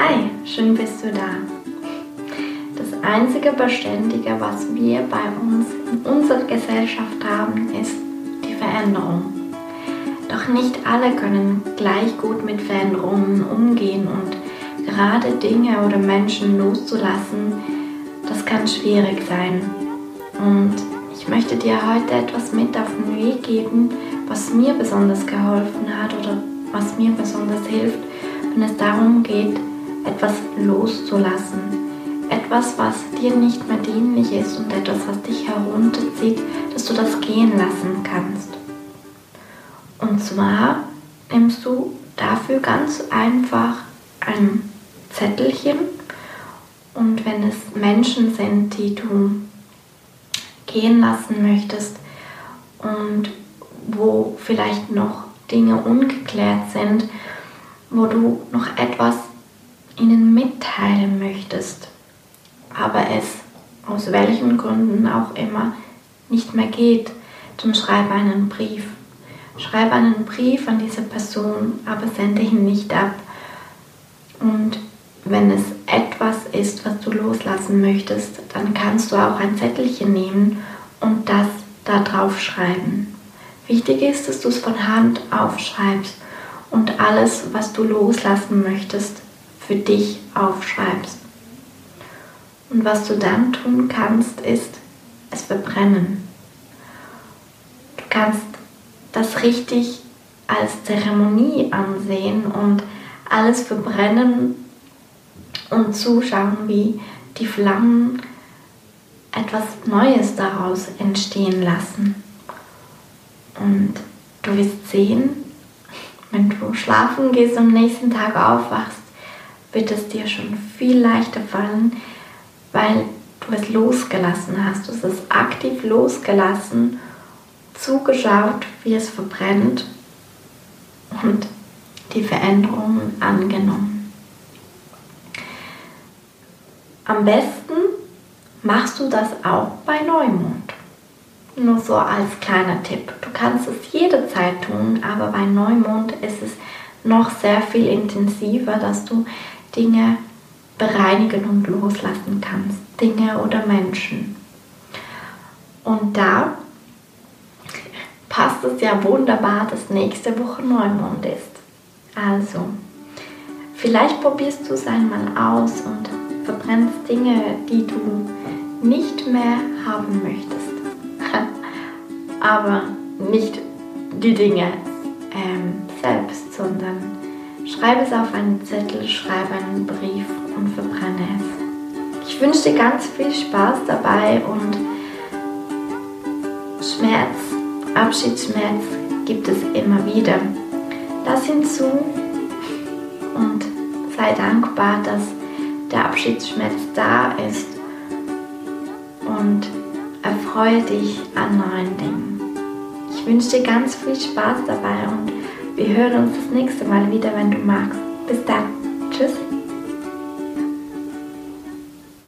Hi, schön bist du da. Das einzige Beständige, was wir bei uns in unserer Gesellschaft haben, ist die Veränderung. Doch nicht alle können gleich gut mit Veränderungen umgehen und gerade Dinge oder Menschen loszulassen, das kann schwierig sein. Und ich möchte dir heute etwas mit auf den Weg geben, was mir besonders geholfen hat oder was mir besonders hilft, wenn es darum geht, etwas loszulassen. Etwas, was dir nicht mehr dienlich ist und etwas, was dich herunterzieht, dass du das gehen lassen kannst. Und zwar nimmst du dafür ganz einfach ein Zettelchen und wenn es Menschen sind, die du gehen lassen möchtest und wo vielleicht noch Dinge ungeklärt sind, wo du noch etwas ihnen mitteilen möchtest, aber es aus welchen Gründen auch immer nicht mehr geht, dann schreibe einen Brief. Schreibe einen Brief an diese Person, aber sende ihn nicht ab. Und wenn es etwas ist, was du loslassen möchtest, dann kannst du auch ein Zettelchen nehmen und das da drauf schreiben. Wichtig ist, dass du es von Hand aufschreibst und alles, was du loslassen möchtest, für dich aufschreibst. Und was du dann tun kannst, ist es verbrennen. Du kannst das richtig als Zeremonie ansehen und alles verbrennen und zuschauen, wie die Flammen etwas Neues daraus entstehen lassen. Und du wirst sehen, wenn du schlafen gehst und am nächsten Tag aufwachst, wird es dir schon viel leichter fallen, weil du es losgelassen hast. Du hast es aktiv losgelassen, zugeschaut, wie es verbrennt und die Veränderungen angenommen. Am besten machst du das auch bei Neumond. Nur so als kleiner Tipp. Du kannst es jederzeit tun, aber bei Neumond ist es noch sehr viel intensiver, dass du Dinge bereinigen und loslassen kannst. Dinge oder Menschen. Und da passt es ja wunderbar, dass nächste Woche Neumond ist. Also, vielleicht probierst du es einmal aus und verbrennst Dinge, die du nicht mehr haben möchtest. Aber nicht die Dinge ähm, selbst, sondern schreibe es auf einen Zettel, schreibe einen Brief und verbrenne es. Ich wünsche dir ganz viel Spaß dabei und Schmerz, Abschiedsschmerz gibt es immer wieder. Lass ihn zu und sei dankbar, dass der Abschiedsschmerz da ist und erfreue dich an neuen Dingen. Ich wünsche dir ganz viel Spaß dabei und wir hören uns das nächste Mal wieder, wenn du magst. Bis dann. Tschüss.